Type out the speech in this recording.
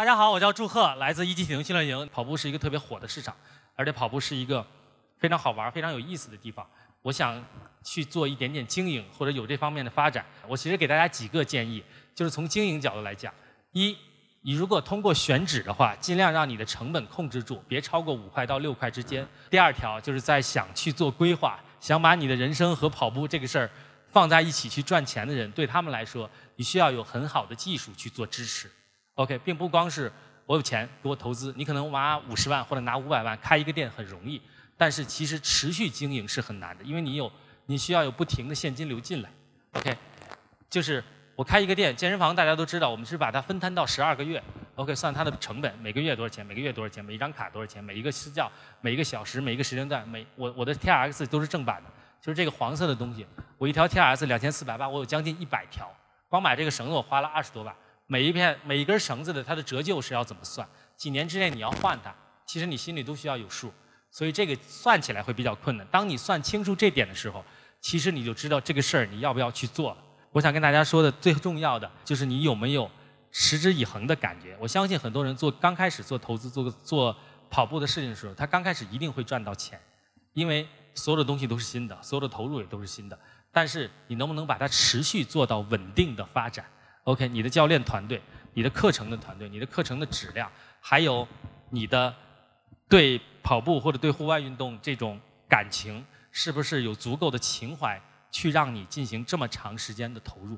大家好，我叫祝贺，来自一级体能训练营。跑步是一个特别火的市场，而且跑步是一个非常好玩、非常有意思的地方。我想去做一点点经营，或者有这方面的发展。我其实给大家几个建议，就是从经营角度来讲：一，你如果通过选址的话，尽量让你的成本控制住，别超过五块到六块之间。第二条就是在想去做规划，想把你的人生和跑步这个事儿放在一起去赚钱的人，对他们来说，你需要有很好的技术去做支持。OK，并不光是我有钱给我投资，你可能拿五十万或者拿五百万开一个店很容易，但是其实持续经营是很难的，因为你有你需要有不停的现金流进来。OK，就是我开一个店，健身房大家都知道，我们是把它分摊到十二个月。OK，算它的成本，每个月多少钱，每个月多少钱，每一张卡多少钱，每一个私教，每一个小时，每一个时间段，每我我的 TRX 都是正版的，就是这个黄色的东西，我一条 TRX 两千四百八，我有将近一百条，光买这个绳子我花了二十多万。每一片每一根绳子的它的折旧是要怎么算？几年之内你要换它，其实你心里都需要有数，所以这个算起来会比较困难。当你算清楚这点的时候，其实你就知道这个事儿你要不要去做了。我想跟大家说的最重要的就是你有没有持之以恒的感觉。我相信很多人做刚开始做投资做做跑步的事情的时候，他刚开始一定会赚到钱，因为所有的东西都是新的，所有的投入也都是新的。但是你能不能把它持续做到稳定的发展？OK，你的教练团队、你的课程的团队、你的课程的质量，还有你的对跑步或者对户外运动这种感情，是不是有足够的情怀去让你进行这么长时间的投入？